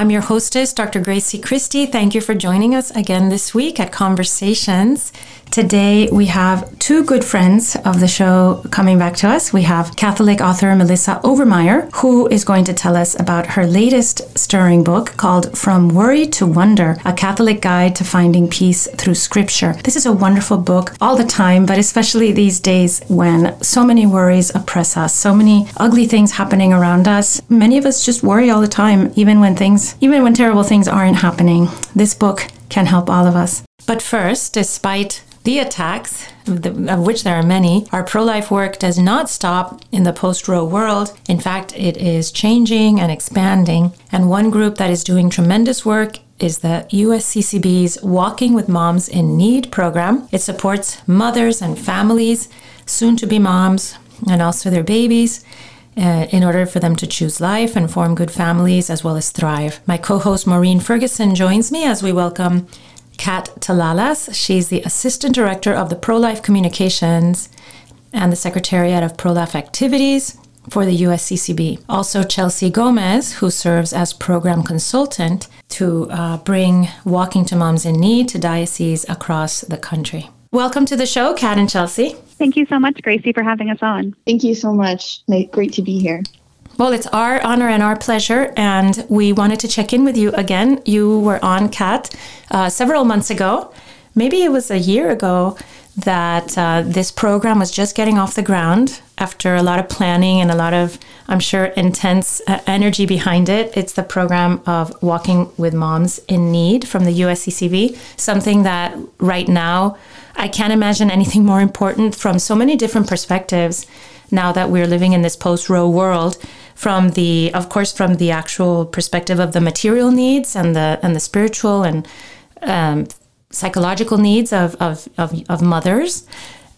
I'm your hostess, Dr. Grazie Christie. Thank you for joining us again this week at Conversations. Today we have two good friends of the show coming back to us. We have Catholic author Melissa Overmyer, who is going to tell us about her latest stirring book called From Worry to Wonder A Catholic Guide to Finding Peace Through Scripture. This is a wonderful book all the time, but especially these days when so many worries oppress us, so many ugly things happening around us. Many of us just worry all the time, even when things, even when terrible things aren't happening. This book can help all of us. But first, despite the attacks, of which there are many, our pro life work does not stop in the post Roe world. In fact, it is changing and expanding. And one group that is doing tremendous work is the USCCB's Walking with Moms in Need program. It supports mothers and families, soon to be moms, and also their babies. Uh, in order for them to choose life and form good families as well as thrive. My co host Maureen Ferguson joins me as we welcome Kat Talalas. She's the Assistant Director of the Pro Life Communications and the Secretariat of Pro Life Activities for the USCCB. Also, Chelsea Gomez, who serves as Program Consultant to uh, bring Walking to Moms in Need to dioceses across the country. Welcome to the show, Kat and Chelsea. Thank you so much, Grazie, for having us on. Thank you so much. Great to be here. Well, it's our honor and our pleasure, and we wanted to check in with you again. You were on CAT uh, several months ago, maybe it was a year ago, that uh, this program was just getting off the ground after a lot of planning and a lot of, I'm sure, intense uh, energy behind it. It's the program of Walking with Moms in Need from the USCCB, something that right now I can't imagine anything more important from so many different perspectives now that we're living in this post Roe world from the of course from the actual perspective of the material needs and the and the spiritual and um, psychological needs of, of, of, of, mothers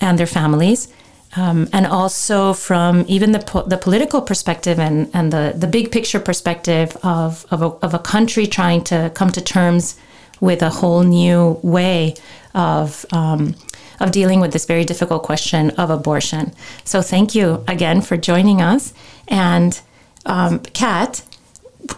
and their families um, and also from even the, po- the political perspective and, and the, the big picture perspective of, of, a, of a country trying to come to terms with a whole new way of um, of dealing with this very difficult question of abortion. So thank you again for joining us. And um, Kat,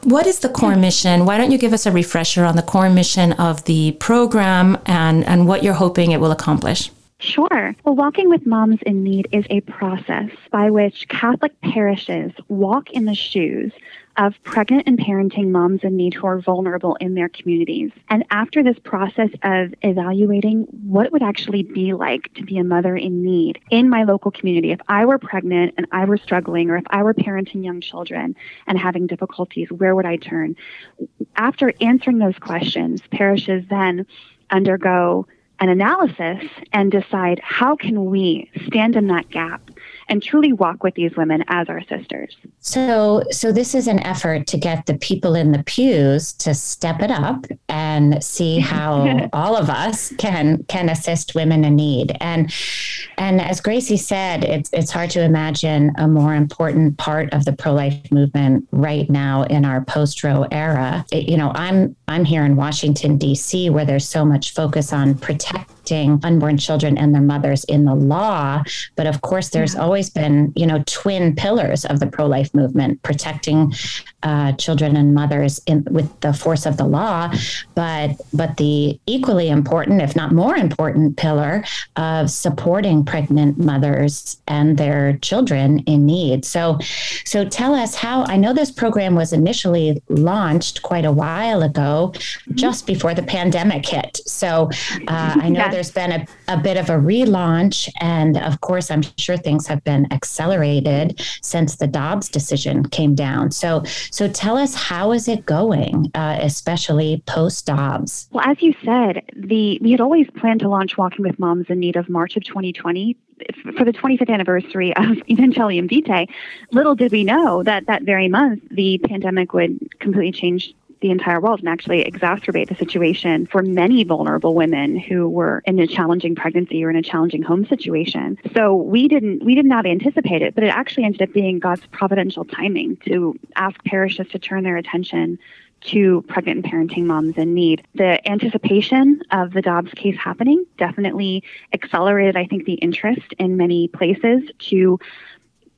what is the core mission? Why don't you give us a refresher on the core mission of the program and, and what you're hoping it will accomplish? Sure. Well, Walking with Moms in Need is a process by which Catholic parishes walk in the shoes of pregnant and parenting moms in need who are vulnerable in their communities. And after this process of evaluating what it would actually be like to be a mother in need in my local community, if I were pregnant and I were struggling, or if I were parenting young children and having difficulties, where would I turn? After answering those questions, parishes then undergo an analysis and decide how can we stand in that gap and truly walk with these women as our sisters. So, so this is an effort to get the people in the pews to step it up and see how all of us can can assist women in need. And and as Grazie said, it's it's hard to imagine a more important part of the pro life movement right now in our post Roe era. It, you know, I'm I'm here in Washington D.C. where there's so much focus on protecting unborn children and their mothers in the law, but of course there's yeah. always been you know twin pillars of the pro life movement, protecting uh, children and mothers in, with the force of the law, but but the equally important, if not more important, pillar of supporting pregnant mothers and their children in need. So, so tell us how. I know this program was initially launched quite a while ago, mm-hmm. just before the pandemic hit. So, uh, I know yeah. There's been a, a bit of a relaunch, and of course, I'm sure things have been accelerated since the Dobbs decision came down. So, so tell us how is it going, uh, especially post Dobbs? Well, as you said, the we had always planned to launch Walking with Moms in Need of March of 2020 for the 25th anniversary of Evangelium Vitae. Little did we know that that very month the pandemic would completely change the entire world and actually exacerbate the situation for many vulnerable women who were in a challenging pregnancy or in a challenging home situation. So we didn't we did not anticipate it, but it actually ended up being God's providential timing to ask parishes to turn their attention to pregnant and parenting moms in need. The anticipation of the Dobbs case happening definitely accelerated, I think, the interest in many places to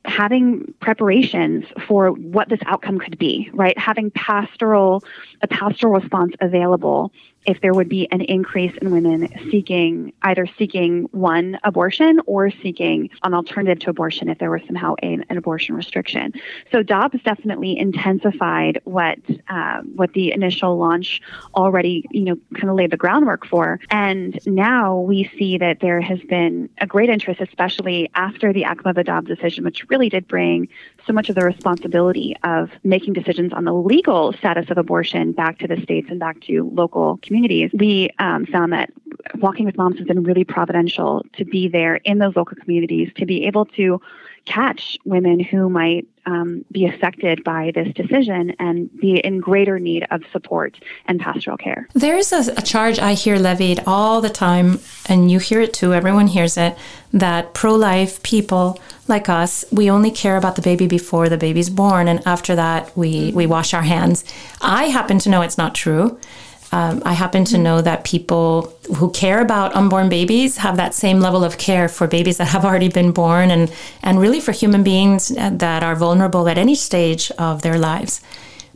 having preparations for what this outcome could be, right? Having pastoral, a pastoral response available if there would be an increase in women seeking either seeking one abortion or seeking an alternative to abortion if there was somehow a, an abortion restriction. So Dobbs definitely intensified what uh, what the initial launch already you know kind of laid the groundwork for, and now we see that there has been a great interest, especially after the Akimova Dobbs decision, which really did bring so much of the responsibility of making decisions on the legal status of abortion back to the states and back to local communities. We um, found that Walking with Moms has been really providential to be there in those local communities to be able to catch women who might um, be affected by this decision and be in greater need of support and pastoral care. There's a, a, charge I hear levied all the time, and you hear it too, everyone hears it, that pro life people like us, we only care about the baby before the baby's born, and after that, we, we wash our hands. I happen to know it's not true. Um, I happen to know that people who care about unborn babies have that same level of care for babies that have already been born and, and really for human beings that are vulnerable at any stage of their lives.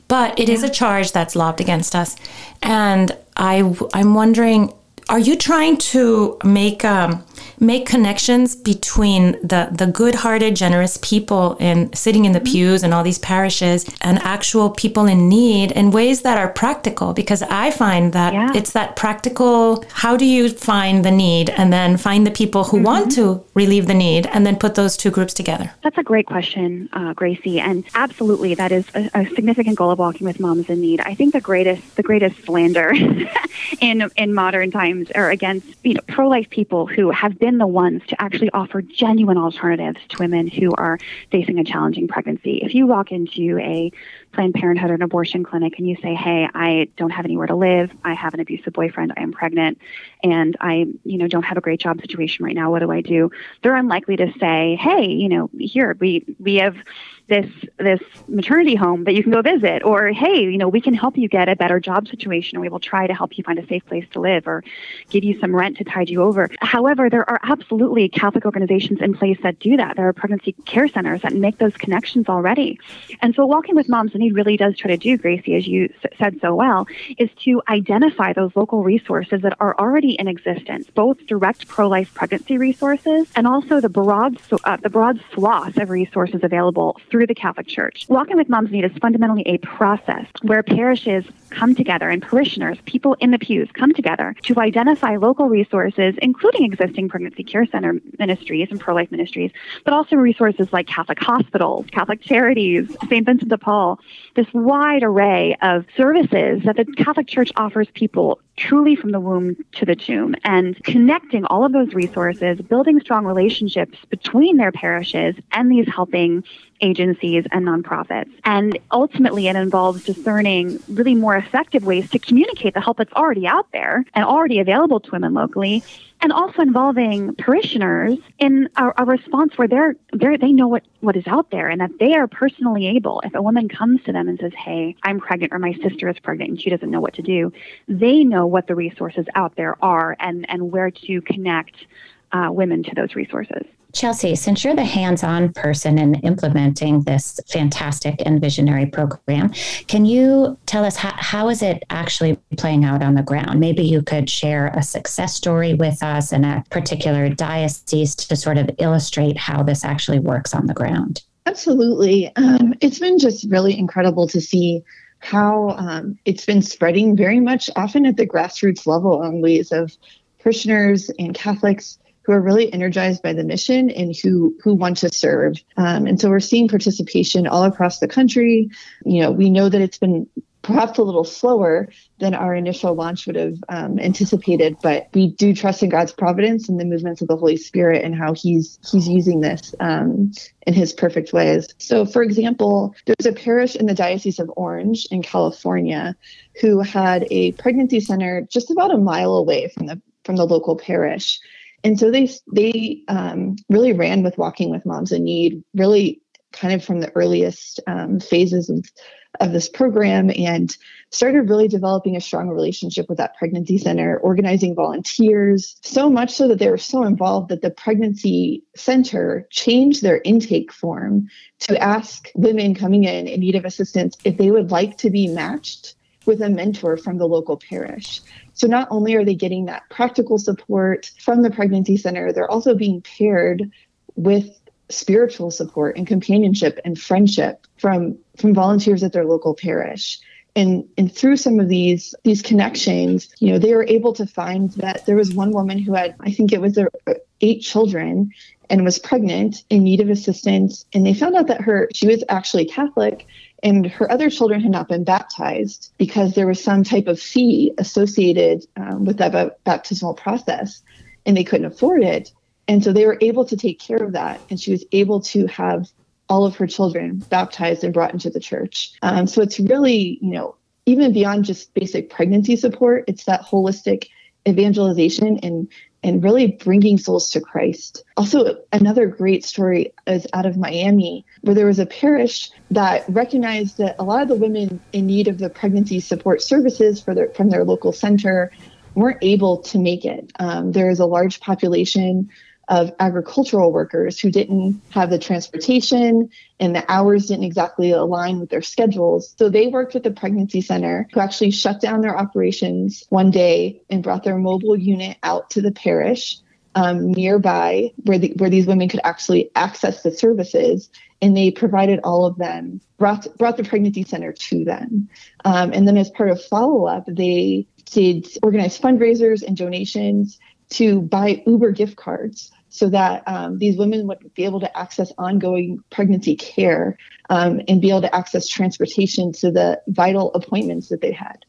But it yeah. is a charge that's lobbed against us. And I, I'm wondering are you trying to make um, make connections between the the good-hearted, generous people in sitting in the mm-hmm. pews and all these parishes and actual people in need in ways that are practical? Because I find that yeah. it's that practical. How do you find the need and then find the people who mm-hmm. want to relieve the need and then put those two groups together? That's a great question, uh, Grazie, and absolutely that is a, a significant goal of walking with moms in need. I think the greatest the greatest slander in in modern times times are against you know pro-life people who have been the ones to actually offer genuine alternatives to women who are facing a challenging pregnancy. If you walk into a Planned Parenthood or an abortion clinic and you say, "Hey, I don't have anywhere to live. I have an abusive boyfriend. I am pregnant, and I, you know, don't have a great job situation right now. What do I do?" They're unlikely to say, "Hey, you know, here we we have." This this maternity home that you can go visit. Or hey you know we can help you get a better job situation or we will try to help you find a safe place to live or give you some rent to tide you over. However there are absolutely catholic organizations in place that do that. There are pregnancy care centers that make those connections already. And so walking with moms in need really does try to do grazie as you s- said so well is to identify those local resources that are already in existence both direct pro-life pregnancy resources and also the broad uh, the broad swath of resources available through through the Catholic Church. Walking with Moms Need is fundamentally a process where parishes come together and parishioners, people in the pews, come together to identify local resources, including existing pregnancy care center ministries and pro life ministries, but also resources like Catholic hospitals, Catholic charities, St. Vincent de Paul, this wide array of services that the Catholic Church offers people truly from the womb to the tomb and connecting all of those resources, building strong relationships between their parishes and these helping agencies and nonprofits. And ultimately, it involves discerning really more effective ways to communicate the help that's already out there and already available to women locally and also involving parishioners in a, a, response where they're, they're they know what, what is out there and that they are personally able. If a woman comes to them and says hey i'm pregnant or my sister is pregnant and she doesn't know what to do they know what the resources out there are and, and where to connect uh, women to those resources Chelsea, since you're the hands on person in implementing this fantastic and visionary program, can you tell us how, how is it actually playing out on the ground? Maybe you could share a success story with us in a particular diocese to sort of illustrate how this actually works on the ground. Absolutely. Um, it's been just really incredible to see how um, it's been spreading very much often at the grassroots level on ways of parishioners and Catholics who are really energized by the mission and who who want to serve. Um, and so we're seeing participation all across the country. You know, we know that it's been perhaps a little slower than our initial launch would have um, anticipated. But we do trust in God's providence and the movements of the Holy Spirit and how He's He's using this um, in His perfect ways. So, for example, there's a parish in the Diocese of Orange in California who had a pregnancy center just about a mile away from the from the local parish. And so they they um, really ran with Walking with Moms in Need, really kind of from the earliest um, phases of of this program and started really developing a strong relationship with that pregnancy center, organizing volunteers, so much so that they were so involved that the pregnancy center changed their intake form to ask women coming in in need of assistance if they would like to be matched with a mentor from the local parish. So not only are they getting that practical support from the pregnancy center, they're also being paired with spiritual support and companionship and friendship from from volunteers at their local parish. And and through some of these these connections you know they were able to find that there was one woman who had i think it was eight children and was pregnant in need of assistance. And they found out that her she was actually catholic and her other children had not been baptized because there was some type of fee associated um, with that baptismal process and they couldn't afford it and so they were able to take care of that. And she was able to have all of her children baptized and brought into the church. Um, so it's really, you know, even beyond just basic pregnancy support, it's that holistic evangelization and and really bringing souls to Christ. Also, another great story is out of Miami, where there was a parish that recognized that a lot of the women in need of the pregnancy support services for their, from their local center weren't able to make it. Um, there is a large population of agricultural workers who didn't have the transportation and the hours didn't exactly align with their schedules. So they worked with the pregnancy center who actually shut down their operations one day and brought their mobile unit out to the parish um, nearby where, the, where these women could actually access the services. And they provided all of them brought brought the pregnancy center to them. Um, and then as part of follow-up they did organize fundraisers and donations to buy uber gift cards so that um, these women would be able to access ongoing pregnancy care um, and be able to access transportation to the vital appointments that they had.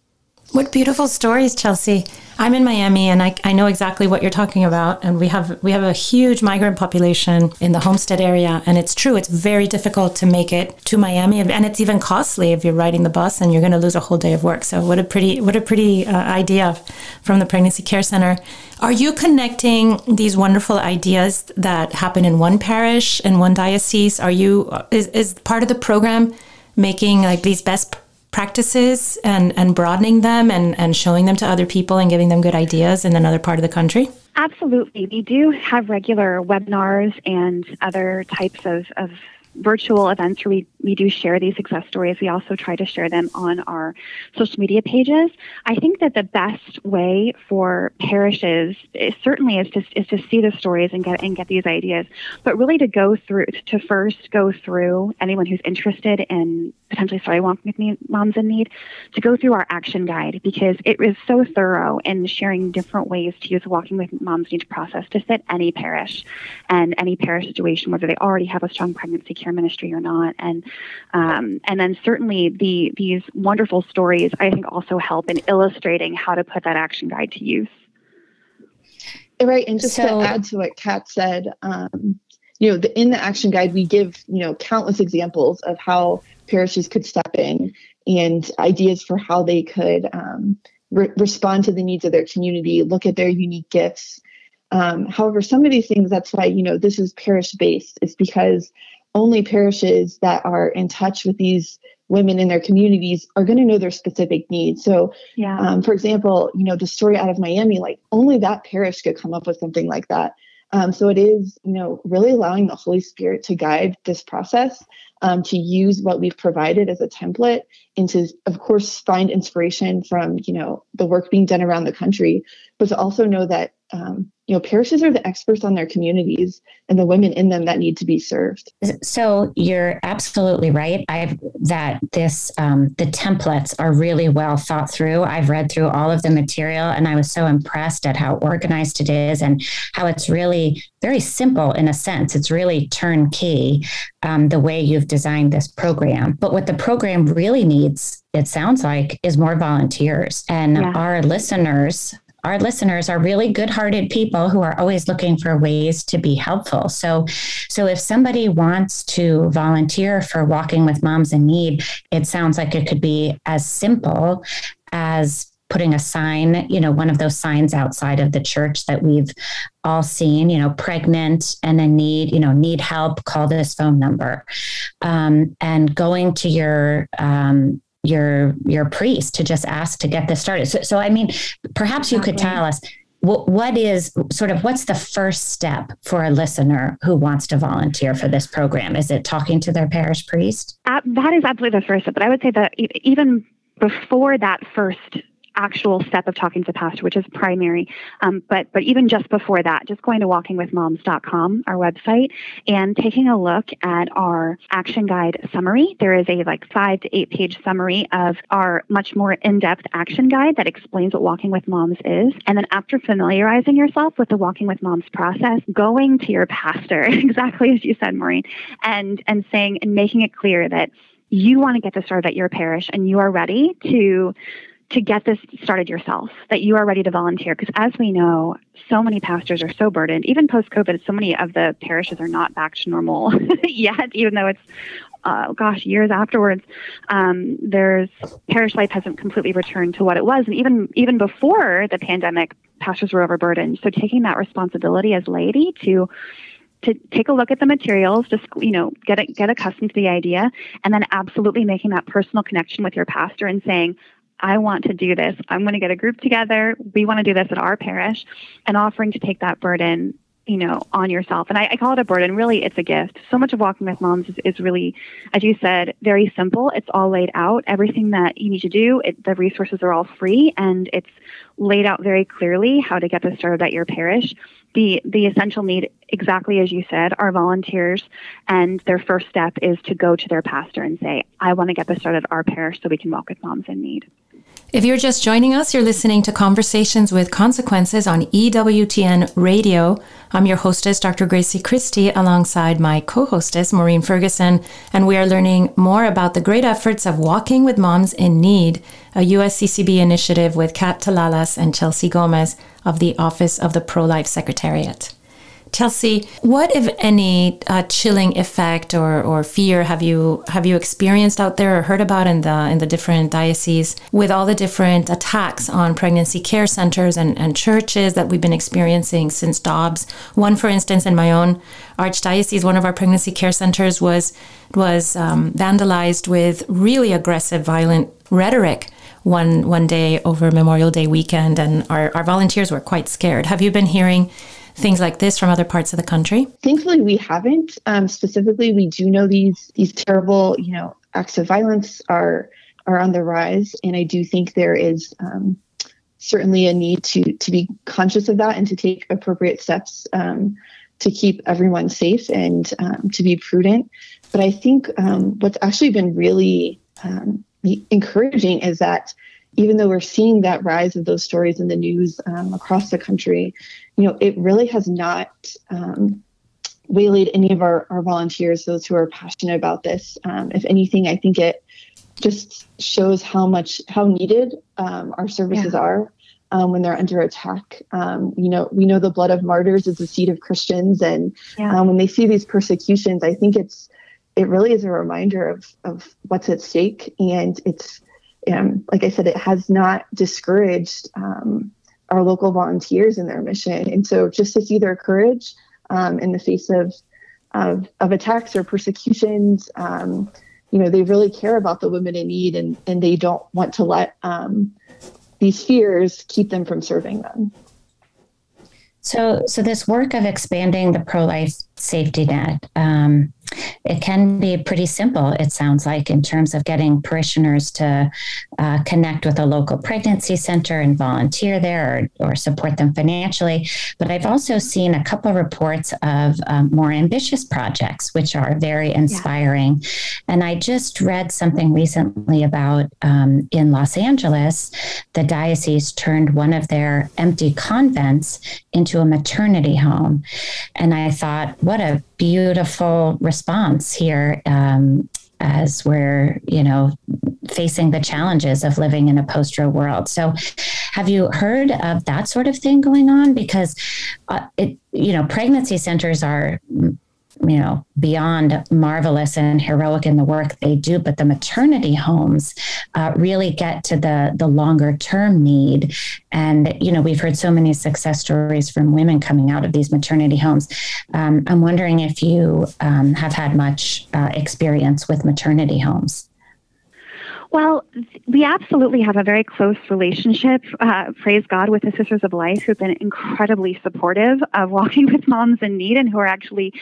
What beautiful stories, Chelsea. I'm in Miami and I, I know exactly what you're talking about. And we have we have a huge migrant population in the Homestead area. And it's true, it's very difficult to make it to Miami. And it's even costly if you're riding the bus and you're going to lose a whole day of work. So what a pretty what a pretty uh, idea from the Pregnancy Care Center. Are you connecting these wonderful ideas that happen in one parish in one diocese? Are you is, is part of the program making like these best practices and, and broadening them and, and showing them to other people and giving them good ideas in another part of the country? Absolutely. We do have regular webinars and other types of, of virtual events where we, we do share these success stories. We also try to share them on our social media pages. I think that the best way for parishes is certainly is to, is to see the stories and get and get these ideas, but really to go through to first go through anyone who's interested in potentially starting Walking with Moms in Need to go through our action guide because it is so thorough in sharing different ways to use the Walking with Moms in Need process to fit any parish and any parish situation, whether they already have a strong pregnancy care ministry or not. And um, and then certainly the these wonderful stories I think also help in illustrating how to put that action guide to use. Right, and just so, to add to what Kat said, um, you know, the, in the action guide we give you know countless examples of how parishes could step in and ideas for how they could um, re- respond to the needs of their community, look at their unique gifts. Um, however, some of these things, that's why, you know, this is parish based, is because only parishes that are in touch with these women in their communities are going to know their specific needs. So, yeah. um, for example, you know, the story out of Miami, like only that parish could come up with something like that. Um, so it is, you know, really allowing the Holy Spirit to guide this process, um, to use what we've provided as a template, and to, of course, find inspiration from, you know, the work being done around the country, but to also know that, um, you know, parishes are the experts on their communities and the women in them that need to be served. So you're absolutely right. I've that this um, the templates are really well thought through. I've read through all of the material, and I was so impressed at how organized it is and how it's really very simple in a sense. It's really turnkey um, the way you've designed this program. But what the program really needs, it sounds like, is more volunteers. And yeah. our listeners our listeners are really good-hearted people who are always looking for ways to be helpful. So so if somebody wants to volunteer for walking with moms in need, it sounds like it could be as simple as putting a sign, you know, one of those signs outside of the church that we've all seen, you know, pregnant and in need, you know, need help, call this phone number. Um, and going to your um, your your priest to just ask to get this started. So, so I mean, perhaps you could tell us what, what is sort of what's the first step for a listener who wants to volunteer for this program? Is it talking to their parish priest? Uh, that is absolutely the first step. But I would say that even before that first actual step of talking to the pastor, which is primary. Um, but but even just before that, just going to walkingwithmoms.com, our website, and taking a look at our action guide summary. There is a like five to eight page summary of our much more in depth action guide that explains what Walking with Moms is. And then after familiarizing yourself with the Walking with Moms process, going to your pastor, exactly as you said, Maureen, and and saying and making it clear that you want to get this started at your parish and you are ready to to get this started yourself, that you are ready to volunteer. Because as we know, so many pastors are so burdened. Even post COVID, so many of the parishes are not back to normal yet, even though it's, uh, gosh, years afterwards. Um, there's parish life hasn't completely returned to what it was. And even, even before the pandemic, pastors were overburdened. So taking that responsibility as laity to, to take a look at the materials, just you know, get it, get accustomed to the idea, and then absolutely making that personal connection with your pastor and saying, I want to do this. I'm going to get a group together. We want to do this at our parish and offering to take that burden, you know, on yourself. And I, I call it a burden. Really, it's a gift. So much of Walking with Moms is, is, really, as you said, very simple. It's all laid out. Everything that you need to do, it, the resources are all free and it's laid out very clearly how to get this started at your parish. The, the essential need, exactly as you said, are volunteers. And their first step is to go to their pastor and say, I want to get this started at our parish so we can walk with moms in need. If you're just joining us, you're listening to Conversations with Consequences on EWTN Radio. I'm your hostess, Dr. Grazie Christie, alongside my co hostess, Maureen Ferguson, and we are learning more about the great efforts of Walking with Moms in Need, a USCCB initiative with Kat Talalas and Chelsea Gomez of the Office of the Pro Life Secretariat. Chelsea, what if any uh, chilling effect or, or fear have you have you experienced out there or heard about in the in the different dioceses with all the different attacks on pregnancy care centers and, and churches that we've been experiencing since Dobbs? One, for instance, in my own archdiocese, one of our pregnancy care centers was was um, vandalized with really aggressive, violent rhetoric one one day over Memorial Day weekend, and our, our volunteers were quite scared. Have you been hearing? Things like this from other parts of the country? Thankfully, we haven't. Um, specifically, we do know these these terrible, you know, acts of violence are are on the rise, and I do think there is um, certainly a need to to be conscious of that and to take appropriate steps um, to keep everyone safe and um, to be prudent. But I think um, what's actually been really um, encouraging is that even though we're seeing that rise of those stories in the news um, across the country, you know, it really has not um, waylaid any of our, our volunteers, those who are passionate about this. Um, if anything, I think it just shows how much, how needed um, our services yeah. are. Um, when they're under attack. Um, you know, we know the blood of martyrs is the seed of Christians, and yeah. um, when they see these persecutions, I think it's it really is a reminder of of what's at stake, and it's um, like I said, it has not discouraged um, our local volunteers in their mission. And so just to see their courage um, in the face of, of, of attacks or persecutions, um, you know, they really care about the women in need and, and they don't want to let um, these fears keep them from serving them. So, so this work of expanding the pro-life safety net, um, it can be pretty simple, it sounds like, in terms of getting parishioners to uh, connect with a local pregnancy center and volunteer there or, or, support them financially. But I've also seen a couple reports of um, more ambitious projects, which are very inspiring. Yeah. And I just read something recently about um, in Los Angeles, the diocese turned one of their empty convents into a maternity home. And I thought, what a beautiful response here um, as we're, you know, facing the challenges of living in a post-Roe world. So, have you heard of that sort of thing going on? Because uh, it, you know, pregnancy centers are you know beyond marvelous and heroic in the work they do but the maternity homes uh, really get to the the longer term need. And you know we've heard so many success stories from women coming out of these maternity homes. Um, i'm wondering if you um, have had much uh, experience with maternity homes well, we absolutely have a very close relationship, uh, praise God, with the Sisters of Life who've been incredibly supportive of Walking with Moms in Need and who are actually,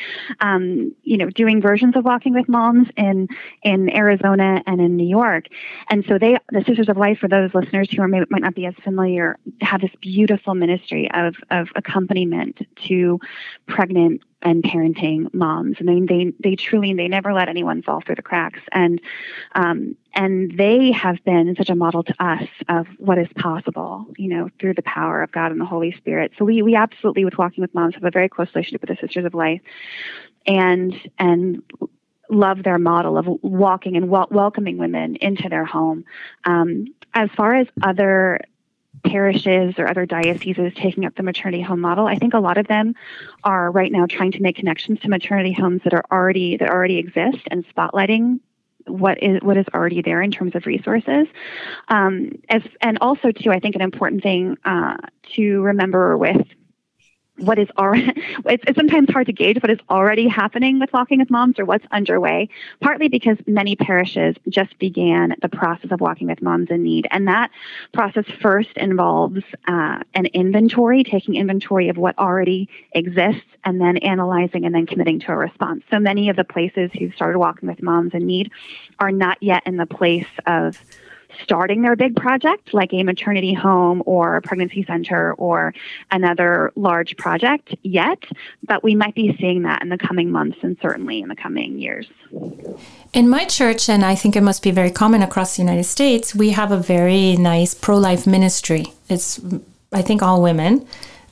um, you know, doing versions of Walking with Moms in, in Arizona and in New York. And so they, the Sisters of Life, for those listeners who are, may, might not be as familiar, have this beautiful ministry of, of accompaniment to pregnant and parenting moms. I mean, they they truly they never let anyone fall through the cracks, and um, and they have been such a model to us of what is possible, you know, through the power of God and the Holy Spirit. So we we absolutely, with Walking with Moms, have a very close relationship with the Sisters of Life, and and love their model of walking and wel- welcoming women into their home. Um, as far as other parishes or other dioceses taking up the maternity home model. I think a lot of them are right now trying to make connections to maternity homes that are already that already exist and spotlighting what is what is already there in terms of resources. Um, as, and also too, I think an important thing uh, to remember with what is already it's, it's, sometimes hard to gauge what is already happening with walking with moms or what's underway partly because many parishes just began the process of walking with moms in need. And that process first involves uh, an inventory taking inventory of what already exists and then analyzing and then committing to a response. So many of the places who started walking with moms in need are not yet in the place of starting their big project, like a maternity home or a pregnancy center or another large project yet, but we might be seeing that in the coming months and certainly in the coming years. In my church, and I think it must be very common across the United States, we have a very nice pro life ministry. It's, I think, all women.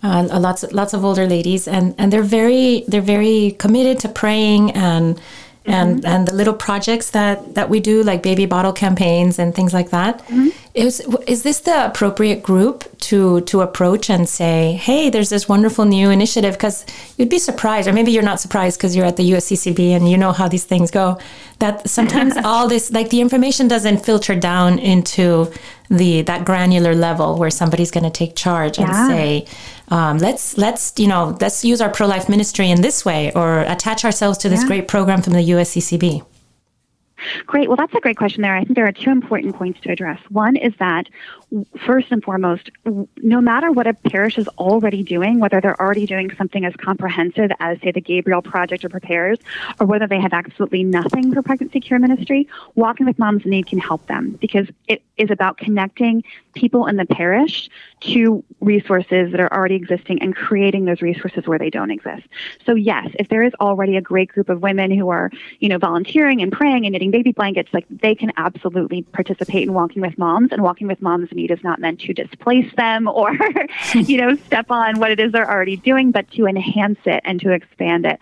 Uh, lots lots of older ladies and, and they're very they're very committed to praying and mm-hmm. and the little projects that that we do like baby bottle campaigns and things like that mm-hmm. Is is this the appropriate group to to approach and say hey there's this wonderful new initiative because you'd be surprised or maybe you're not surprised because you're at the USCCB and you know how these things go that sometimes all this like the information doesn't filter down into the that granular level where somebody's going to take charge yeah. and say um, let's let's you know let's use our pro life ministry in this way or attach ourselves to this yeah. great program from the USCCB. Great. Well, that's a great question there. I think there are two important points to address. One is that, first and foremost, no matter what a parish is already doing, whether they're already doing something as comprehensive as, say, the Gabriel Project or Prepares, or whether they have absolutely nothing for pregnancy care ministry, Walking with Moms in Need can help them because it is about connecting people in the parish to resources that are already existing and creating those resources where they don't exist. So, yes, if there is already a great group of women who are, you know, volunteering and praying and knitting baby blankets, like they can absolutely participate in walking with moms. And walking with moms need is not meant to displace them or, you know, step on what it is they're already doing, but to enhance it and to expand it.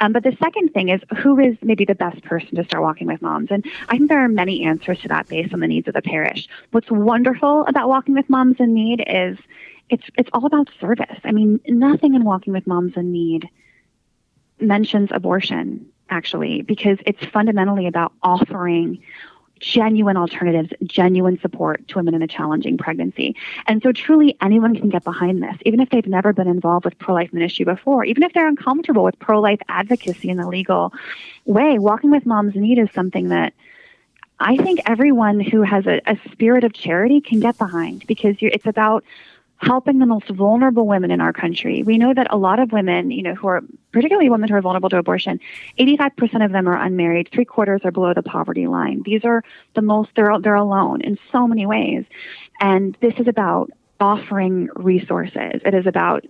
Um, but the second thing is who is maybe the best person to start walking with moms? And I think there are many answers to that based on the needs of the parish. What's wonderful about walking with moms in need is it's it's all about service. I mean, nothing in walking with moms in need mentions abortion actually, because it's fundamentally about offering genuine alternatives, genuine support to women in a challenging pregnancy. And so truly anyone can get behind this, even if they've never been involved with pro-life ministry before, even if they're uncomfortable with pro-life advocacy in the legal way, walking with moms in need is something that I think everyone who has a, a spirit of charity can get behind because it's about helping the most vulnerable women in our country. We know that a lot of women, you know, who are particularly women who are vulnerable to abortion, 85% of them are unmarried, three quarters are below the poverty line. These are the most, they're, they're alone in so many ways. And this is about offering resources. It is about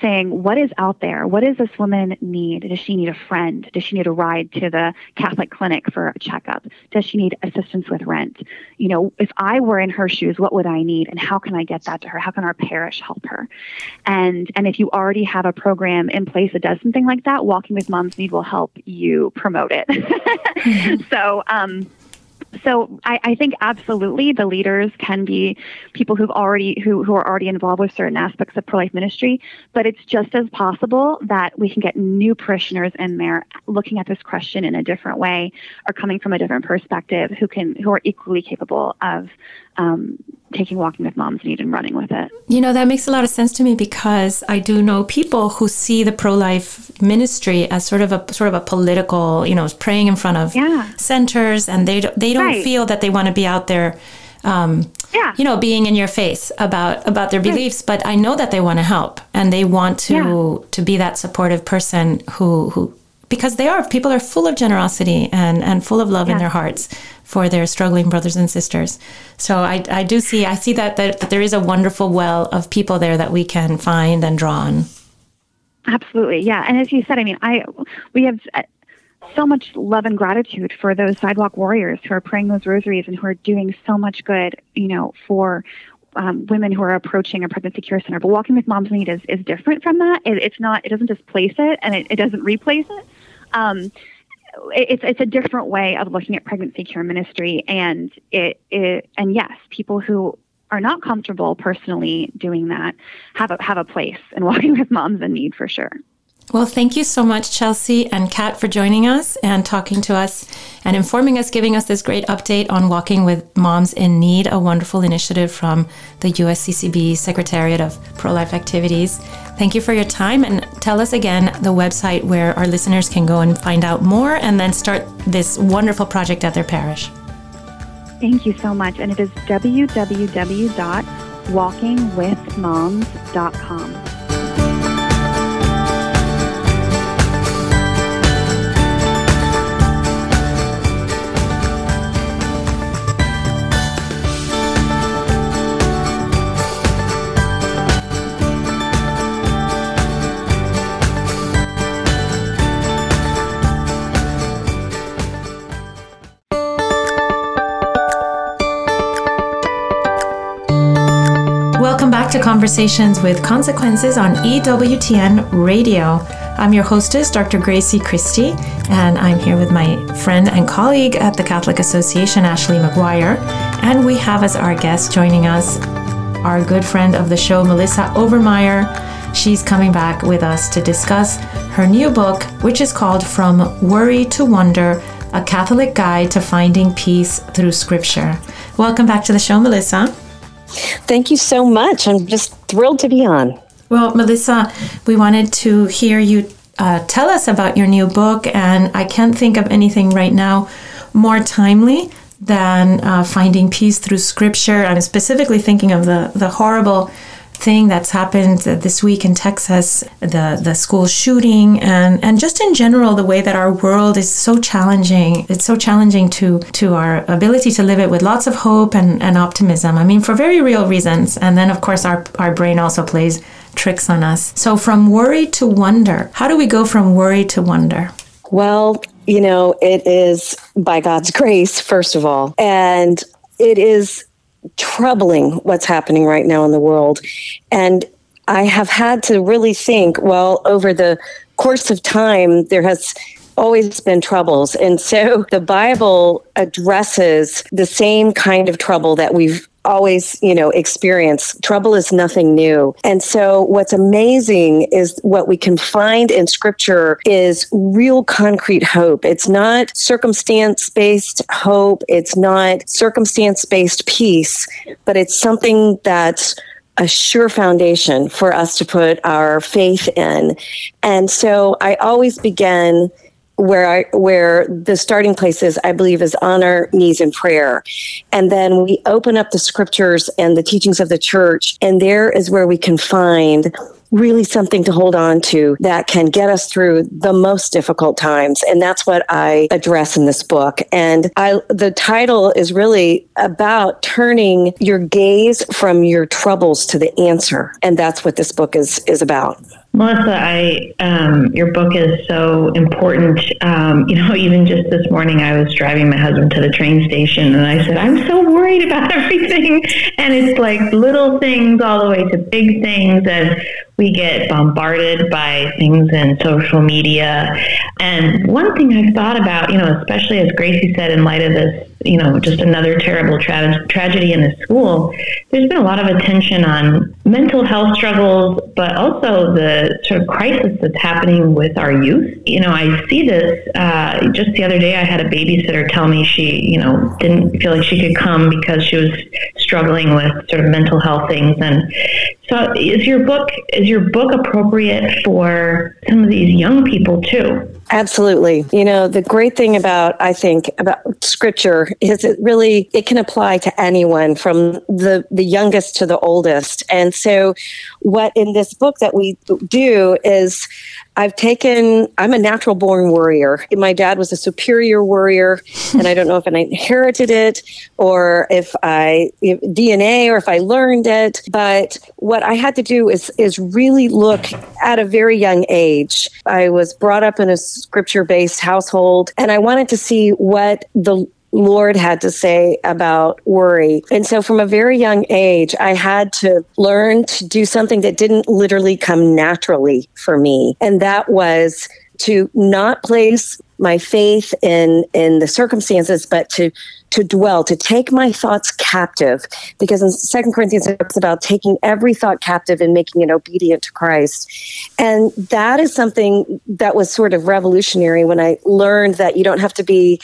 saying, what is out there? What does this woman need? Does she need a friend? Does she need a ride to the Catholic clinic for a checkup? Does she need assistance with rent? You know, if I were in her shoes, what would I need? And how can I get that to her? How can our parish help her? And and if you already have a program in place that does something like that, Walking with Moms Need will help you promote it. So um so I, I, think absolutely the leaders can be people who've already who, who are already involved with certain aspects of pro-life ministry but it's just as possible that we can get new parishioners in there looking at this question in a different way or coming from a different perspective who can who are equally capable of um, taking Walking with Moms Need and running with it. You know, that makes a lot of sense to me because I do know people who see the pro-life ministry as sort of a sort of a political, you know, praying in front of yeah. centers and they they don't right. feel that they want to be out there um, yeah. you know, being in your face about about their beliefs, right. but I know that they want to help and they want to yeah. to be that supportive person who who because they are people are full of generosity and and full of love yeah. in their hearts for their struggling brothers and sisters. So I, I do see I see that, that that there is a wonderful well of people there that we can find and draw on. Absolutely, yeah. And as you said, I mean, I we have uh, so much love and gratitude for those sidewalk warriors who are praying those rosaries and who are doing so much good, you know, for um, women who are approaching a pregnancy care center. But walking with moms need is, is different from that. It, it's not. It doesn't displace it, and it, it doesn't replace it. Um, it's it's a different way of looking at pregnancy care ministry, and it, it and yes, people who are not comfortable personally doing that have a have a place in walking with moms in need for sure. Well, thank you so much, Chelsea and Kat, for joining us and talking to us and informing us, giving us this great update on Walking with Moms in Need, a wonderful initiative from the USCCB Secretariat of Pro Life Activities. Thank you for your time and tell us again the website where our listeners can go and find out more and then start this wonderful project at their parish. Thank you so much. And it is www.walkingwithmoms.com. to Conversations with Consequences on EWTN Radio. I'm your hostess, Dr. Grazie Christie, and I'm here with my friend and colleague at the Catholic Association, Ashley McGuire. And we have as our guest joining us our good friend of the show, Melissa Overmyer. She's coming back with us to discuss her new book, which is called From Worry to Wonder A Catholic Guide to Finding Peace Through Scripture. Welcome back to the show, Melissa. Thank you so much. I'm just thrilled to be on. Well, Melissa, we wanted to hear you uh, tell us about your new book, and I can't think of anything right now more timely than uh, finding peace through Scripture. I'm specifically thinking of the the horrible thing that's happened this week in Texas, the the school shooting, and and just in general the way that our world is so challenging. It's so challenging to to our ability to live it with lots of hope and, and optimism. I mean, for very real reasons. And then of course our our brain also plays tricks on us. So from worry to wonder, how do we go from worry to wonder? Well, you know, it is by God's grace, first of all. And it is troubling what's happening right now in the world. And I have had to really think, well, over the course of time, there has always been troubles. And so the Bible addresses the same kind of trouble that we've always, you know, experience. Trouble is nothing new. And so what's amazing is what we can find in scripture is real concrete hope. It's not circumstance based hope. It's not circumstance based peace, but it's something that's a sure foundation for us to put our faith in. And so I always begin where I where the starting place is, I believe, is on our knees in prayer, and then we open up the scriptures and the teachings of the church, and there is where we can find really something to hold on to that can get us through the most difficult times. And that's what I address in this book. And I the title is really about turning your gaze from your troubles to the answer. And that's what this book is is about Melissa, I um, your book is so important. Um, you know, even just this morning, I was driving my husband to the train station, and I said, "I'm so worried about everything," and it's like little things all the way to big things, and we get bombarded by things in social media. And one thing I've thought about, you know, especially as Grazie said, in light of this you know, just another terrible tra- tragedy in the school, there's been a lot of attention on mental health struggles, but also the sort of crisis that's happening with our youth. You know, I see this uh, just the other day. I had a babysitter tell me she, you know, didn't feel like she could come because she was struggling with sort of mental health things. And so, is your book is your book appropriate for some of these young people too? Absolutely. You know, the great thing about, I think, about scripture is it really, it can apply to anyone from the, the youngest to the oldest. And so what in this book that we do is I've taken, I'm a natural born warrior. My dad was a superior warrior, and I don't know if I inherited it or if I if DNA or if I learned it. But what I had to do is, is really look at a very young age. I was brought up in a scripture based household, and I wanted to see what the Lord had to say about worry. And so from a very young age, I had to learn to do something that didn't literally come naturally for me. And that was to not place my faith in in the circumstances, but to to dwell, to take my thoughts captive. Because in Second Corinthians it's about taking every thought captive and making it obedient to Christ. And that is something that was sort of revolutionary when I learned that you don't have to be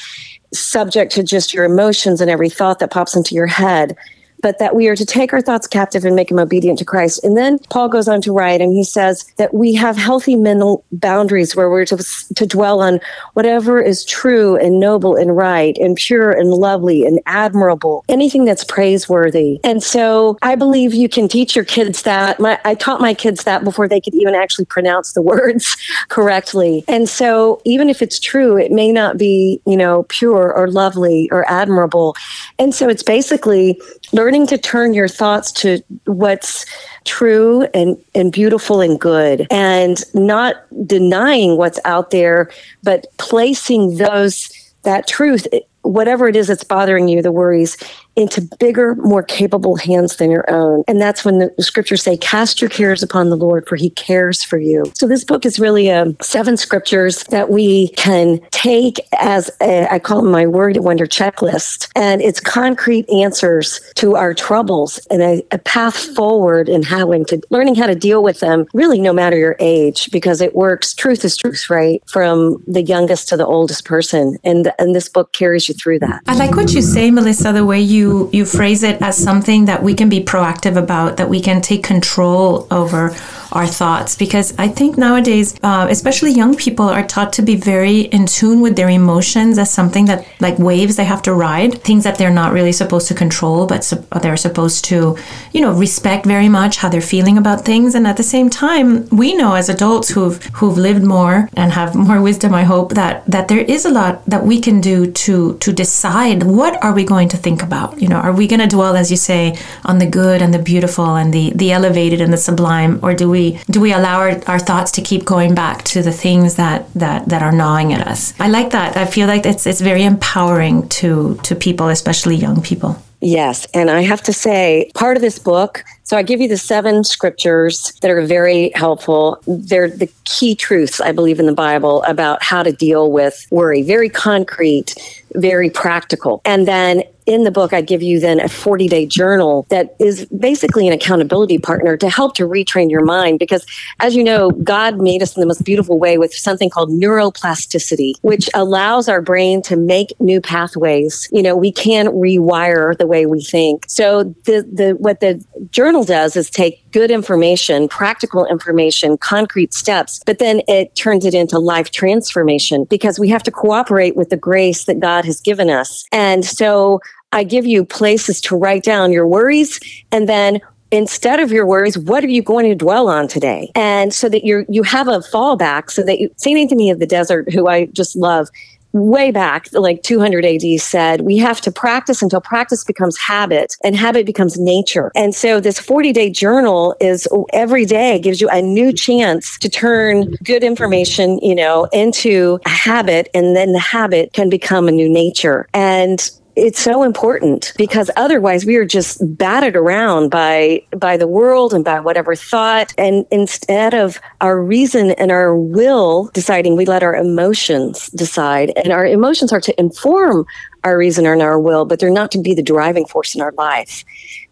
subject to just your emotions and every thought that pops into your head but that we are to take our thoughts captive and make them obedient to Christ. And then Paul goes on to write, and he says that we have healthy mental boundaries where we're to, to dwell on whatever is true and noble and right and pure and lovely and admirable, anything that's praiseworthy. And so I believe you can teach your kids that. My, I taught my kids that before they could even actually pronounce the words correctly. And so even if it's true, it may not be, you know, pure or lovely or admirable. And so it's basically learning to turn your thoughts to what's true and, and beautiful and good and not denying what's out there but placing those that truth whatever it is that's bothering you the worries into bigger, more capable hands than your own. And that's when the scriptures say, cast your cares upon the Lord, for he cares for you. So this book is really a um, seven scriptures that we can take as a, I call them my word wonder checklist. And it's concrete answers to our troubles and a, a path forward in how to learning how to deal with them, really no matter your age, because it works. Truth is truth, right? From the youngest to the oldest person. And, and this book carries you through that. I like what you say, Melissa, the way you you you phrase it as something that we can be proactive about, that we can take control over our thoughts because I think nowadays, uh, especially young people, are taught to be very in tune with their emotions as something that, like waves, they have to ride, things that they're not really supposed to control, but su- they're supposed to, you know, respect very much how they're feeling about things. And at the same time, we know as adults who've who've lived more and have more wisdom, I hope that that there is a lot that we can do to to decide what are we going to think about. You know, are we going to dwell, as you say, on the good and the beautiful and the the elevated and the sublime, or do we we do we allow our, our thoughts to keep going back to the things that that that are gnawing at us i like that i feel like it's it's very empowering to to people especially young people Yes. And I have to say, part of this book, so I give you the seven scriptures that are very helpful. They're the key truths, I believe, in the Bible about how to deal with worry. Very concrete, very practical. And then in the book, I give you then a 40 day journal that is basically an accountability partner to help to retrain your mind. Because as you know, God made us in the most beautiful way with something called neuroplasticity, which allows our brain to make new pathways. You know, we can rewire the way we think. So the, the, what the journal does is take good information, practical information, concrete steps, but then it turns it into life transformation because we have to cooperate with the grace that God has given us. And so I give you places to write down your worries and then instead of your worries, what are you going to dwell on today? And so that you you have a fallback so that you St. Anthony of the Desert, who I just love, way back, like 200 AD, said we have to practice until practice becomes habit and habit becomes nature. And so this 40 day journal is every day gives you a new chance to turn good information, you know, into a habit. And then the habit can become a new nature. And it's so important because otherwise we are just battered around by by the world and by whatever thought. And instead of our reason and our will deciding we let our emotions decide. And our emotions are to inform our reason and our will but they're not to be the driving force in our life.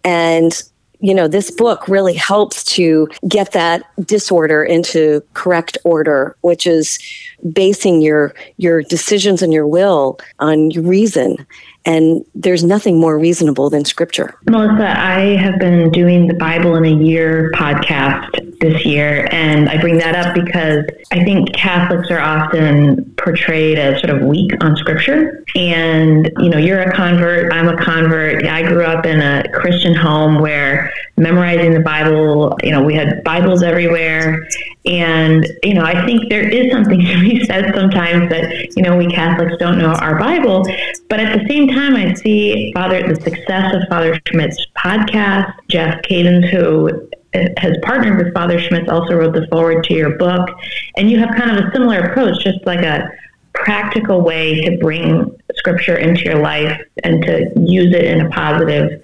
And you know this book really helps to get that disorder into correct order which is basing your your decisions and your will on your reason and there's nothing more reasonable than scripture. Melissa, I have been doing the Bible in a Year podcast this year. And I bring that up because I think Catholics are often portrayed as sort of weak on scripture. And, you know, you're a convert, I'm a convert. I grew up in a Christian home where memorizing the Bible, you know, we had Bibles everywhere. And, you know, I think there is something to be said sometimes that, you know, we Catholics don't know our Bible. But at the same time, I see Father the success of Father Schmitz's podcast, Jeff Cavins, who uh, has partnered with Father Schmitz, also wrote the forward to your book. And you have kind of a similar approach, just like a practical way to bring scripture into your life and to use it in a positive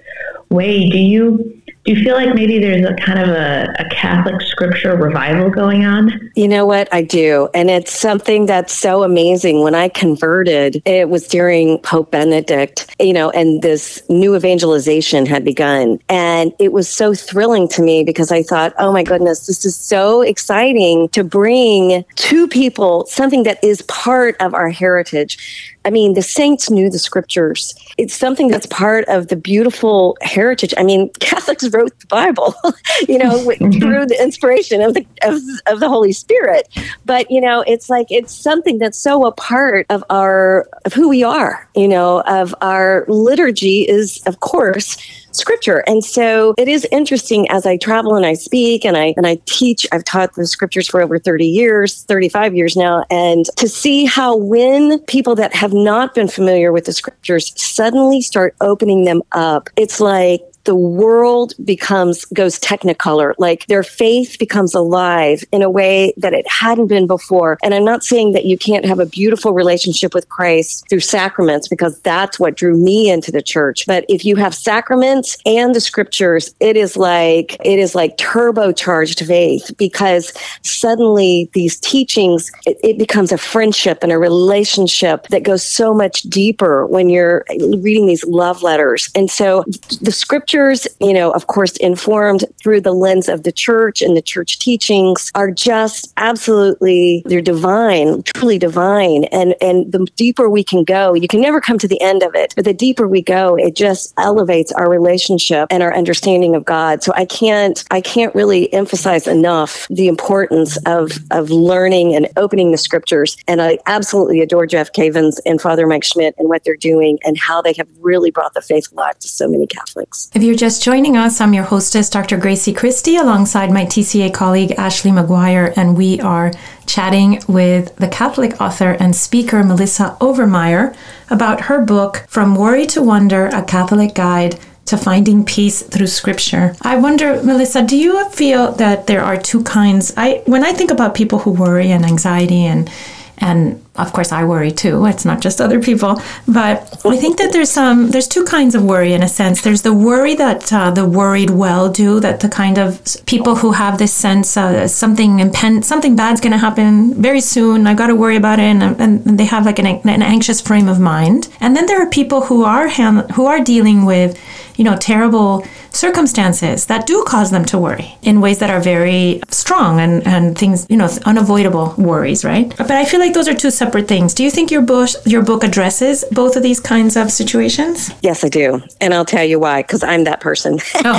way. Do you do you feel like maybe there's a kind of a, a, Catholic scripture revival going on? You know what? I do. And it's something that's so amazing. When I converted, it was during Pope Benedict, you know, and this new evangelization had begun. And it was so thrilling to me because I thought, oh my goodness, this is so exciting to bring to people something that is part of our heritage I mean, the saints knew the scriptures. It's something that's part of the beautiful heritage. I mean, Catholics wrote the Bible, you know, mm-hmm. through the inspiration of the of, of the Holy Spirit. But you know, it's like it's something that's so a part of our of who we are. You know, of our liturgy is, of course, scripture. And so it is interesting as I travel and I speak and I and I teach. I've taught the scriptures for over 30 years, 35 years now, and to see how when people that have not been familiar with the scriptures suddenly start opening them up, it's like the world becomes goes technicolor like their faith becomes alive in a way that it hadn't been before. And i'm not saying that you can't have a beautiful relationship with christ through sacraments because that's what drew me into the church. But if you have sacraments and the scriptures it is like it is like turbocharged faith because suddenly these teachings it, it becomes a friendship and a relationship that goes so much deeper when you're reading these love letters. And so the scripture scriptures, you know, of course, informed through the lens of the church and the church teachings are just absolutely, they're divine, truly divine. And, and the deeper we can go, you can never come to the end of it, but the deeper we go, it just elevates our relationship and our understanding of God. So I can't, I can't really emphasize enough the importance of, of learning and opening the scriptures. And I absolutely adore Jeff Cavins and Father Mike Schmitz and what they're doing and how they have really brought the faith alive to so many Catholics. If you're just joining us, I'm your hostess, Dr. Grazie Christie, alongside my TCA colleague, Ashley McGuire, and we are chatting with the Catholic author and speaker, Melissa Overmyer about her book, From Worry to Wonder A Catholic Guide to finding peace through scripture. I wonder, Melissa, do you feel that there are two kinds? I when I think about people who worry and anxiety and and of course I worry too. It's not just other people, but I think that there's some there's two kinds of worry in a sense. There's the worry that uh, the worried well do, that the kind of people who have this sense uh, something impend something bad's going to happen very soon. I've got to worry about it, and, and, they have like an, an anxious frame of mind. And then there are people who are ham- who are dealing with you know terrible circumstances that do cause them to worry in ways that are very strong and, and things, you know, unavoidable worries, right? But I feel like those are two separate things. Do you think your book your book addresses both of these kinds of situations? Yes, I do, and I'll tell you why. Because I'm that person. Oh,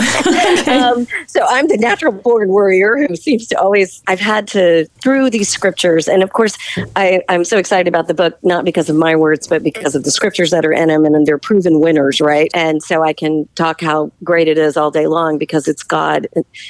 okay. um, so I'm the natural born warrior who seems to always. I've had to through these scriptures, and of course, I, I'm so excited about the book not because of my words, but because of the scriptures that are in them, and they're proven winners, right? And so I can talk how great it is all day long because it's God.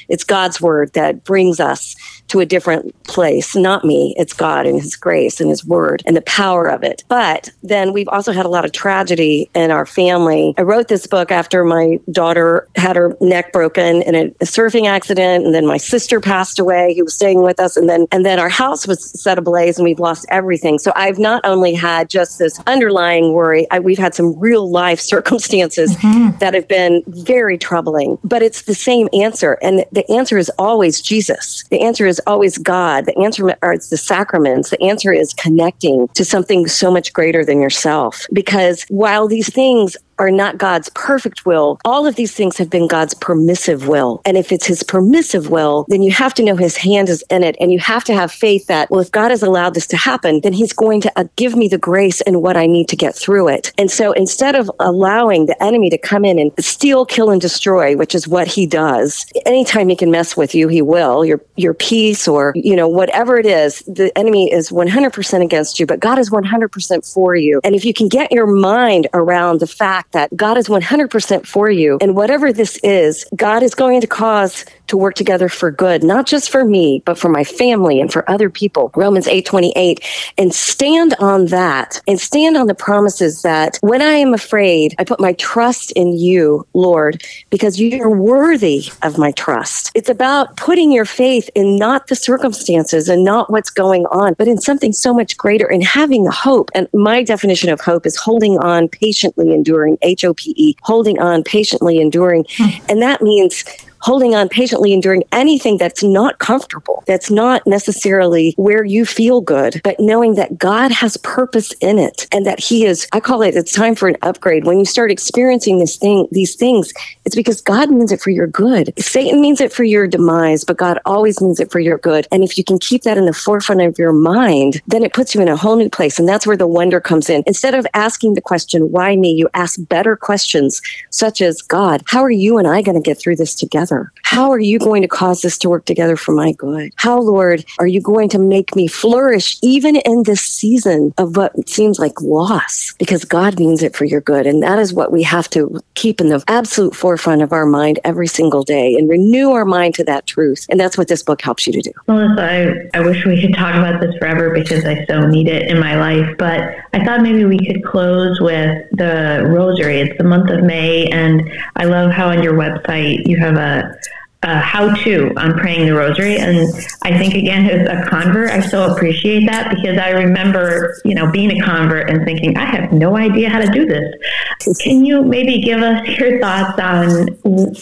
It's God's word that brings us to a different place. Not me, it's God and His grace and His word and the power of it. But then we've also had a lot of tragedy in our family. I wrote this book after my daughter had her neck broken in a, surfing accident, and then my sister passed away, who was staying with us, and then and then our house was set ablaze and we've lost everything. So I've not only had just this underlying worry, I, we've had some real life circumstances mm-hmm. that have been very troubling. But it's the same answer, and the answer is always Jesus. The answer is always God. The answer are it's the sacraments. The answer is connecting to something so much greater than yourself. Because while these things are not God's perfect will. All of these things have been God's permissive will. And if it's his permissive will, then you have to know his hand is in it. And you have to have faith that, well, if God has allowed this to happen, then he's going to uh, give me the grace and what I need to get through it. And so instead of allowing the enemy to come in and steal, kill, and destroy, which is what he does, anytime he can mess with you, he will, your, your peace or, you know, whatever it is, the enemy is 100% against you, but God is 100% for you. And if you can get your mind around the fact that God is 100% for you. And whatever this is, God is going to cause to work together for good, not just for me, but for my family and for other people. Romans 8:28 and stand on that and stand on the promises that when I am afraid, I put my trust in you, Lord, because you're worthy of my trust. It's about putting your faith in not the circumstances and not what's going on, but in something so much greater and having hope. And my definition of hope is holding on patiently enduring H O P E, holding on patiently enduring. Hmm. And that means holding on patiently enduring anything that's not comfortable, that's not necessarily where you feel good, but knowing that God has purpose in it and that He is, I call it, it's time for an upgrade. When you start experiencing this thing, these things, it's because God means it for your good. Satan means it for your demise, but God always means it for your good. And if you can keep that in the forefront of your mind, then it puts you in a whole new place. And that's where the wonder comes in. Instead of asking the question, why me? You ask better questions, such as, God, how are you and I going to get through this together? Together? How are you going to cause this to work together for my good? How, Lord, are you going to make me flourish even in this season of what seems like loss? Because God means it for your good. And that is what we have to keep in the absolute forefront of our mind every single day and renew our mind to that truth. And that's what this book helps you to do. Melissa, I, I wish we could talk about this forever because I so need it in my life. But I thought maybe we could close with the rosary. It's the month of May. And I love how on your website you have a uh, how to on praying the rosary. And I think, again, as a convert, I so appreciate that because I remember, you know, being a convert and thinking, I have no idea how to do this. Can you maybe give us your thoughts on,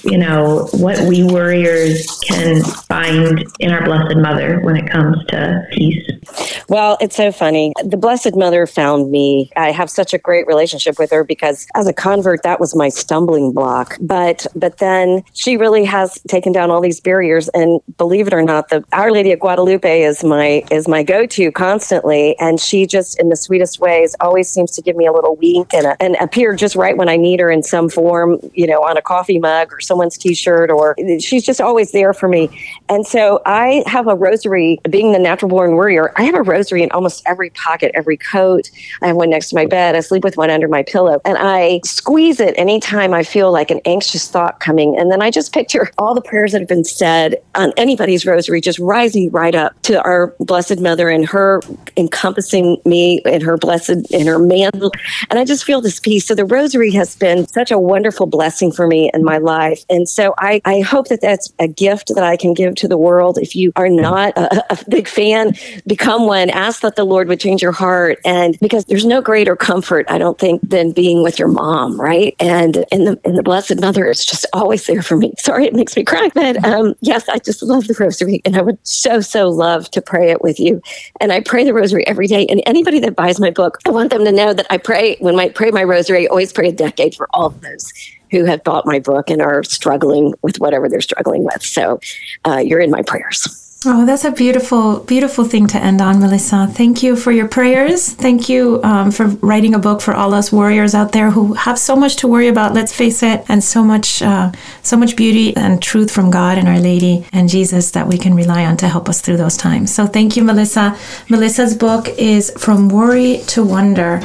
you know, what we warriors can find in our Blessed Mother when it comes to peace? Well, it's so funny. The Blessed Mother found me. I have such a great relationship with her because as a convert, that was my stumbling block. But but then she really has taken down all these barriers. And believe it or not, the Our Lady of Guadalupe is my is my go to constantly, and she just in the sweetest ways always seems to give me a little wink and a, and appear just right when I need her in some form, you know, on a coffee mug or someone's T-shirt, or she's just always there for me. And so I have a rosary. Being the natural born warrior, I have a rosary in almost every pocket, every coat. I have one next to my bed. I sleep with one under my pillow, and I squeeze it anytime I feel like an anxious thought coming, and then I just picture all the prayers prayers that have been said on anybody's rosary, just rising right up to our Blessed Mother and her encompassing me in her blessed, in her mantle. And I just feel this peace. So the rosary has been such a wonderful blessing for me in my life. And so I, I hope that that's a gift that I can give to the world. If you are not a, a big fan, become one. Ask that the Lord would change your heart. And because there's no greater comfort, I don't think, than being with your mom, right? And the, in the Blessed Mother is just always there for me. Sorry, it makes me cry. But um, yes, I just love the rosary and I would so, so love to pray it with you. And I pray the rosary every day. And anybody that buys my book, I want them to know that I pray, when I pray my rosary, I always pray a decade for all of those who have bought my book and are struggling with whatever they're struggling with. So uh, you're in my prayers. Oh, that's a beautiful, beautiful thing to end on, Melissa. Thank you for your prayers. Thank you um, for writing a book for all us warriors out there who have so much to worry about. Let's face it, and so much, uh, so much beauty and truth from God and Our Lady and Jesus that we can rely on to help us through those times. So, thank you, Melissa. Melissa's book is From Worry to Wonder.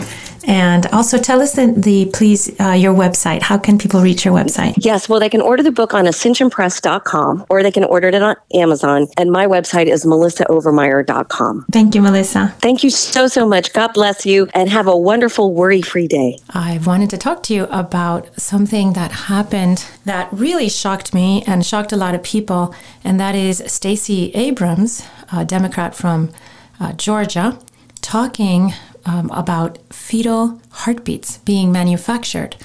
And also tell us the, the please uh, your website. How can people reach your website? Yes, well, they can order the book on ascensionpress.com or they can order it on Amazon. And my website is melissaovermyer.com. Thank you, Melissa. Thank you so, so much. God bless you and have a wonderful worry free day. I wanted to talk to you about something that happened that really shocked me and shocked a lot of people. And that is Stacey Abrams, a Democrat from uh, Georgia, talking um, about fetal heartbeats being manufactured.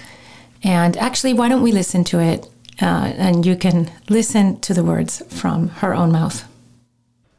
And actually, why don't we listen to it? Uh, and you can listen to the words from her own mouth.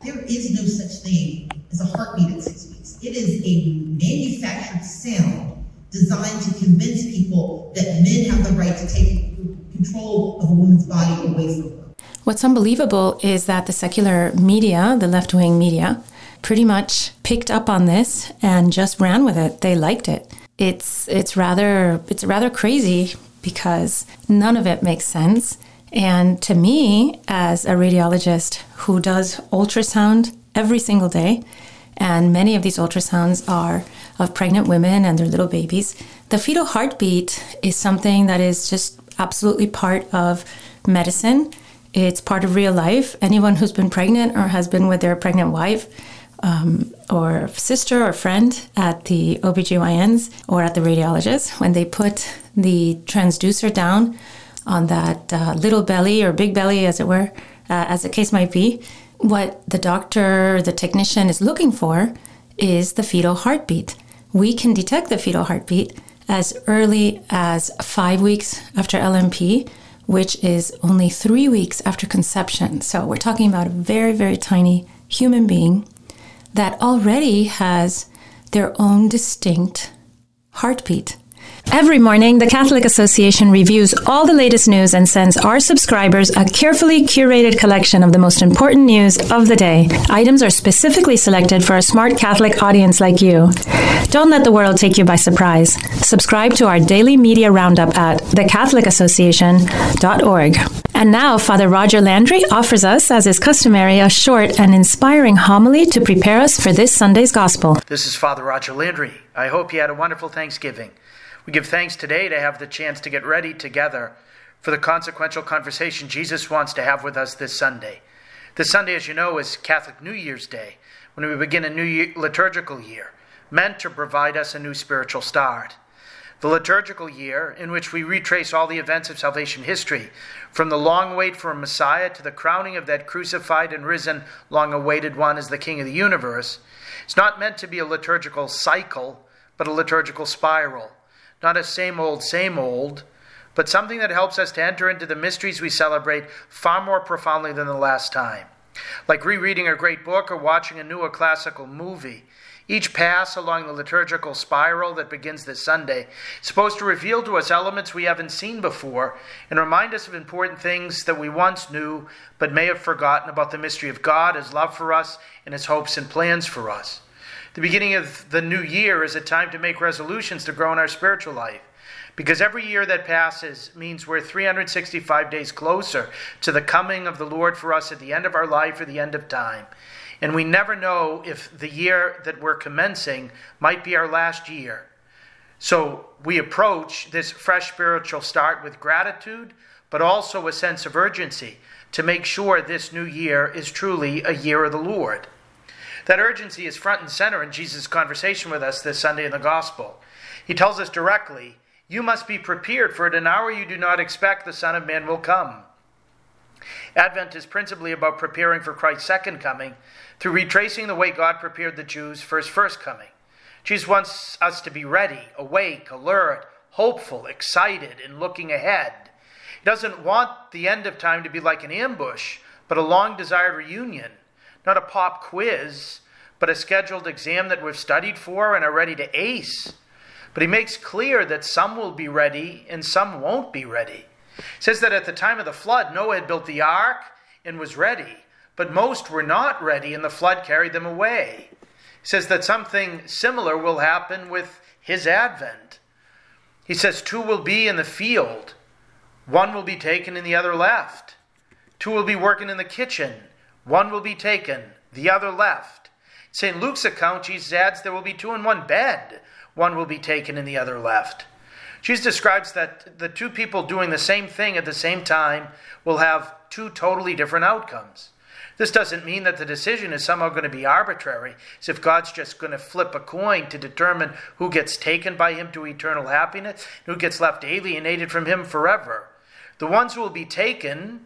There is no such thing as a heartbeat at six weeks. It is a manufactured sound designed to convince people that men have the right to take control of a woman's body away from her. What's unbelievable is that the secular media, the left wing media, pretty much picked up on this and just ran with it. They liked it. It's it's rather it's rather crazy because none of it makes sense. And to me, as a radiologist who does ultrasound every single day, and many of these ultrasounds are of pregnant women and their little babies, the fetal heartbeat is something that is just absolutely part of medicine. It's part of real life. Anyone who's been pregnant or has been with their pregnant wife um, or sister or friend at the OBGYNs or at the radiologist, when they put the transducer down on that uh, little belly or big belly, as it were, uh, as the case might be, what the doctor, the technician is looking for is the fetal heartbeat. We can detect the fetal heartbeat as early as five weeks after LMP, which is only three weeks after conception. So we're talking about a very, very tiny human being that already has their own distinct heartbeat. Every morning, the Catholic Association reviews all the latest news and sends our subscribers a carefully curated collection of the most important news of the day. Items are specifically selected for a smart Catholic audience like you. Don't let the world take you by surprise. Subscribe to our daily media roundup at thecatholicassociation.org. And now, Father Roger Landry offers us, as is customary, a short and inspiring homily to prepare us for this Sunday's Gospel. This is Father Roger Landry. I hope you had a wonderful Thanksgiving. We give thanks today to have the chance to get ready together for the consequential conversation Jesus wants to have with us this Sunday. This Sunday, as you know, is Catholic New Year's Day, when we begin a new year, liturgical year, meant to provide us a new spiritual start. The liturgical year, in which we retrace all the events of salvation history, from the long wait for a Messiah to the crowning of that crucified and risen, long awaited one as the King of the universe, is not meant to be a liturgical cycle, but a liturgical spiral not a same old, same old, but something that helps us to enter into the mysteries we celebrate far more profoundly than the last time. Like rereading a great book or watching a new or classical movie. Each pass along the liturgical spiral that begins this Sunday is supposed to reveal to us elements we haven't seen before and remind us of important things that we once knew but may have forgotten about the mystery of God, His love for us, and His hopes and plans for us. The beginning of the new year is a time to make resolutions to grow in our spiritual life. Because every year that passes means we're 365 days closer to the coming of the Lord for us at the end of our life or the end of time. And we never know if the year that we're commencing might be our last year. So we approach this fresh spiritual start with gratitude, but also a sense of urgency to make sure this new year is truly a year of the Lord. That urgency is front and center in Jesus' conversation with us this Sunday in the Gospel. He tells us directly, You must be prepared, for at an hour you do not expect the Son of Man will come. Advent is principally about preparing for Christ's second coming through retracing the way God prepared the Jews for his first coming. Jesus wants us to be ready, awake, alert, hopeful, excited, and looking ahead. He doesn't want the end of time to be like an ambush, but a long desired reunion not a pop quiz, but a scheduled exam that we've studied for and are ready to ace. But he makes clear that some will be ready and some won't be ready. He says that at the time of the flood, Noah had built the ark and was ready, but most were not ready, and the flood carried them away. He says that something similar will happen with his advent. He says, Two will be in the field, one will be taken and the other left. Two will be working in the kitchen, one will be taken, the other left. St. Luke's account, Jesus adds, There will be two in one bed, one will be taken and the other left. Jesus describes that the two people doing the same thing at the same time will have two totally different outcomes. This doesn't mean that the decision is somehow going to be arbitrary, as if God's just going to flip a coin to determine who gets taken by Him to eternal happiness, who gets left alienated from Him forever. The ones who will be taken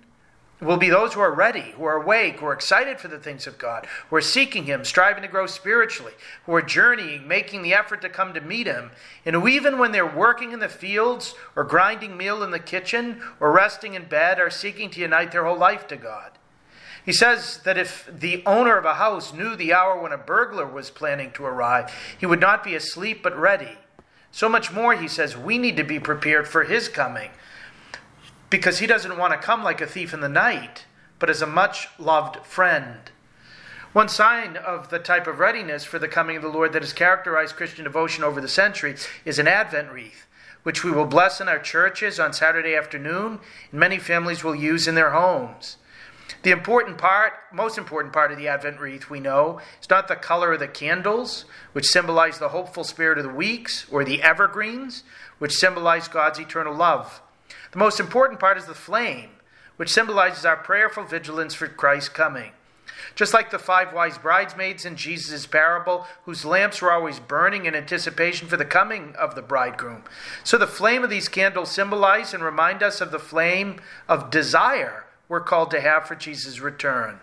will be those who are ready, who are awake, who are excited for the things of God, who are seeking Him, striving to grow spiritually, who are journeying, making the effort to come to meet Him, and who, even when they're working in the fields, or grinding meal in the kitchen, or resting in bed, are seeking to unite their whole life to God. He says that if the owner of a house knew the hour when a burglar was planning to arrive, he would not be asleep but ready. So much more, he says, we need to be prepared for his coming because he doesn't want to come like a thief in the night, but as a much loved friend. One sign of the type of readiness for the coming of the Lord that has characterized Christian devotion over the centuries is an Advent wreath, which we will bless in our churches on Saturday afternoon, and many families will use in their homes. The important part, most important part of the Advent wreath, we know, is not the color of the candles, which symbolize the hopeful spirit of the weeks, or the evergreens, which symbolize God's eternal love. The most important part is the flame, which symbolizes our prayerful vigilance for Christ's coming. Just like the five wise bridesmaids in Jesus' parable, whose lamps were always burning in anticipation for the coming of the bridegroom. So the flame of these candles symbolize and remind us of the flame of desire we're called to have for Jesus' return.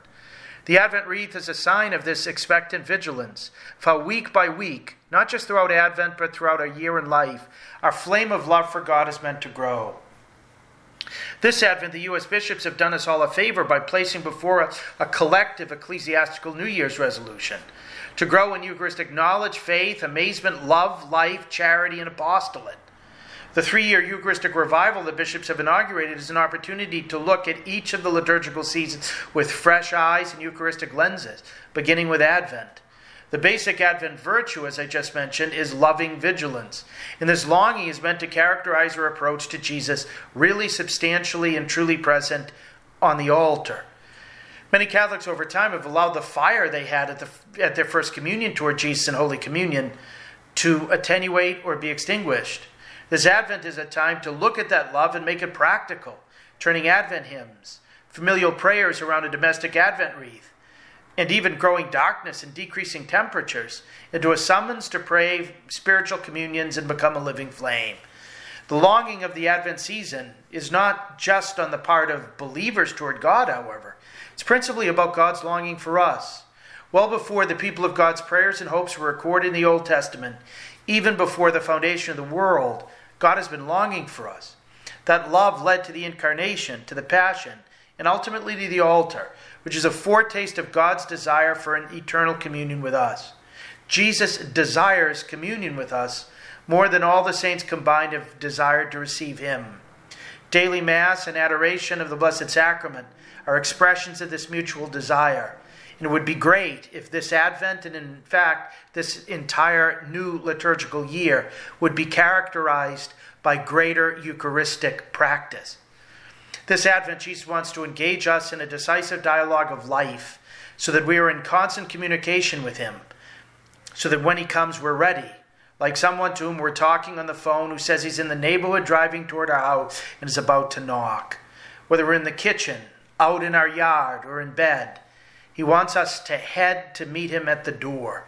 The Advent wreath is a sign of this expectant vigilance, of how week by week, not just throughout Advent, but throughout our year in life, our flame of love for God is meant to grow. This Advent, the U.S. bishops have done us all a favor by placing before us a collective ecclesiastical New Year's resolution to grow in Eucharistic knowledge, faith, amazement, love, life, charity, and apostolate. The three year Eucharistic revival the bishops have inaugurated is an opportunity to look at each of the liturgical seasons with fresh eyes and Eucharistic lenses, beginning with Advent. The basic Advent virtue, as I just mentioned, is loving vigilance. And this longing is meant to characterize our approach to Jesus, really substantially and truly present on the altar. Many Catholics over time have allowed the fire they had at, the, at their first communion toward Jesus in Holy Communion to attenuate or be extinguished. This Advent is a time to look at that love and make it practical, turning Advent hymns, familial prayers around a domestic Advent wreath, and even growing darkness and decreasing temperatures into a summons to pray spiritual communions and become a living flame. The longing of the Advent season is not just on the part of believers toward God, however. It's principally about God's longing for us. Well before the people of God's prayers and hopes were recorded in the Old Testament, even before the foundation of the world, God has been longing for us. That love led to the incarnation, to the passion, and ultimately to the altar, which is a foretaste of God's desire for an eternal communion with us. Jesus desires communion with us more than all the saints combined have desired to receive him. Daily Mass and adoration of the Blessed Sacrament are expressions of this mutual desire. And it would be great if this Advent, and in fact, this entire new liturgical year, would be characterized by greater Eucharistic practice. This Advent, Jesus wants to engage us in a decisive dialogue of life so that we are in constant communication with Him, so that when He comes, we're ready. Like someone to whom we're talking on the phone who says he's in the neighborhood driving toward our house and is about to knock. Whether we're in the kitchen, out in our yard, or in bed, he wants us to head to meet him at the door.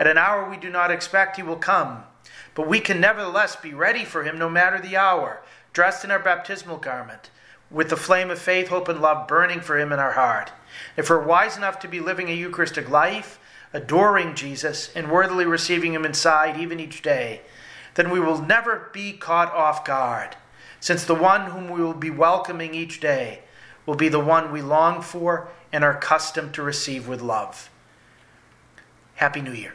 At an hour we do not expect, he will come. But we can nevertheless be ready for him no matter the hour, dressed in our baptismal garment, with the flame of faith, hope, and love burning for him in our heart. If we're wise enough to be living a Eucharistic life, adoring Jesus, and worthily receiving him inside even each day, then we will never be caught off guard, since the one whom we will be welcoming each day will be the one we long for and are accustomed to receive with love. Happy New Year.